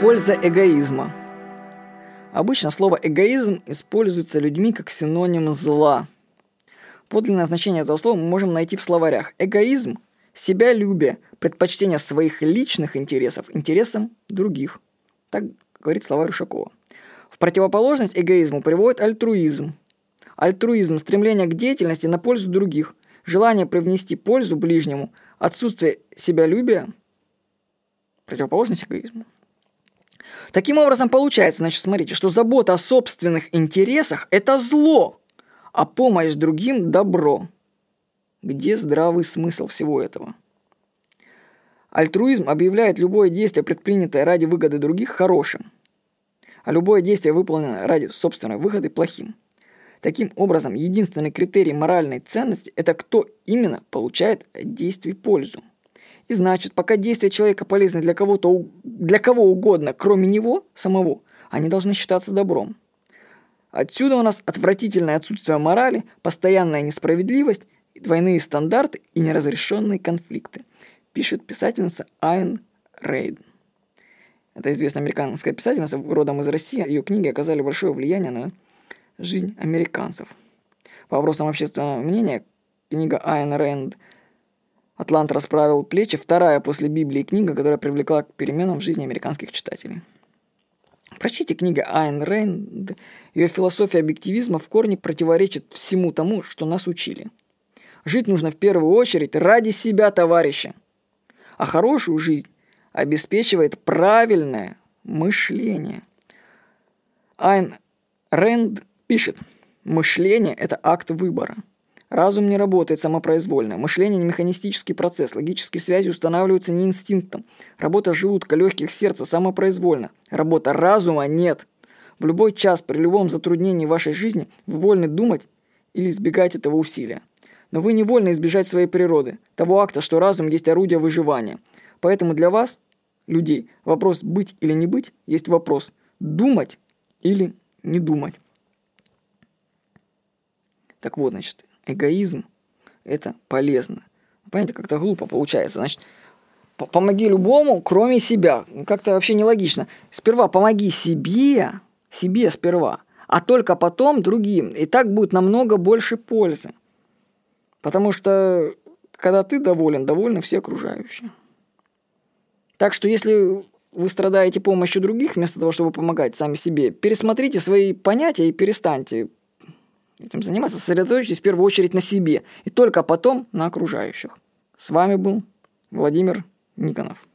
Польза эгоизма. Обычно слово эгоизм используется людьми как синоним зла. Подлинное значение этого слова мы можем найти в словарях. Эгоизм – себялюбие, предпочтение своих личных интересов интересам других. Так говорит словарь Рушакова. В противоположность эгоизму приводит альтруизм. Альтруизм – стремление к деятельности на пользу других, желание привнести пользу ближнему, отсутствие себялюбия – противоположность эгоизму. Таким образом, получается, значит, смотрите, что забота о собственных интересах – это зло, а помощь другим – добро. Где здравый смысл всего этого? Альтруизм объявляет любое действие, предпринятое ради выгоды других, хорошим, а любое действие, выполненное ради собственной выгоды, плохим. Таким образом, единственный критерий моральной ценности – это кто именно получает от действий пользу. И значит, пока действия человека полезны для кого-то, для кого угодно, кроме него самого, они должны считаться добром. Отсюда у нас отвратительное отсутствие морали, постоянная несправедливость, двойные стандарты и неразрешенные конфликты, пишет писательница Айн Рейд. Это известная американская писательница, родом из России. Ее книги оказали большое влияние на жизнь американцев. По вопросам общественного мнения, книга Айн Рэнд – Атлант расправил плечи, вторая после Библии книга, которая привлекла к переменам в жизни американских читателей. Прочтите книгу Айн Рейнд. Ее философия объективизма в корне противоречит всему тому, что нас учили. Жить нужно в первую очередь ради себя, товарища. А хорошую жизнь обеспечивает правильное мышление. Айн Рэнд пишет, мышление – это акт выбора – Разум не работает самопроизвольно. Мышление не механистический процесс. Логические связи устанавливаются не инстинктом. Работа желудка, легких, сердца самопроизвольно. Работа разума нет. В любой час, при любом затруднении вашей жизни, вы вольны думать или избегать этого усилия. Но вы не вольны избежать своей природы, того акта, что разум есть орудие выживания. Поэтому для вас, людей, вопрос быть или не быть, есть вопрос думать или не думать. Так вот, значит, эгоизм – это полезно. Понимаете, как-то глупо получается. Значит, помоги любому, кроме себя. Как-то вообще нелогично. Сперва помоги себе, себе сперва, а только потом другим. И так будет намного больше пользы. Потому что, когда ты доволен, довольны все окружающие. Так что, если вы страдаете помощью других, вместо того, чтобы помогать сами себе, пересмотрите свои понятия и перестаньте этим заниматься, сосредоточьтесь в первую очередь на себе и только потом на окружающих. С вами был Владимир Никонов.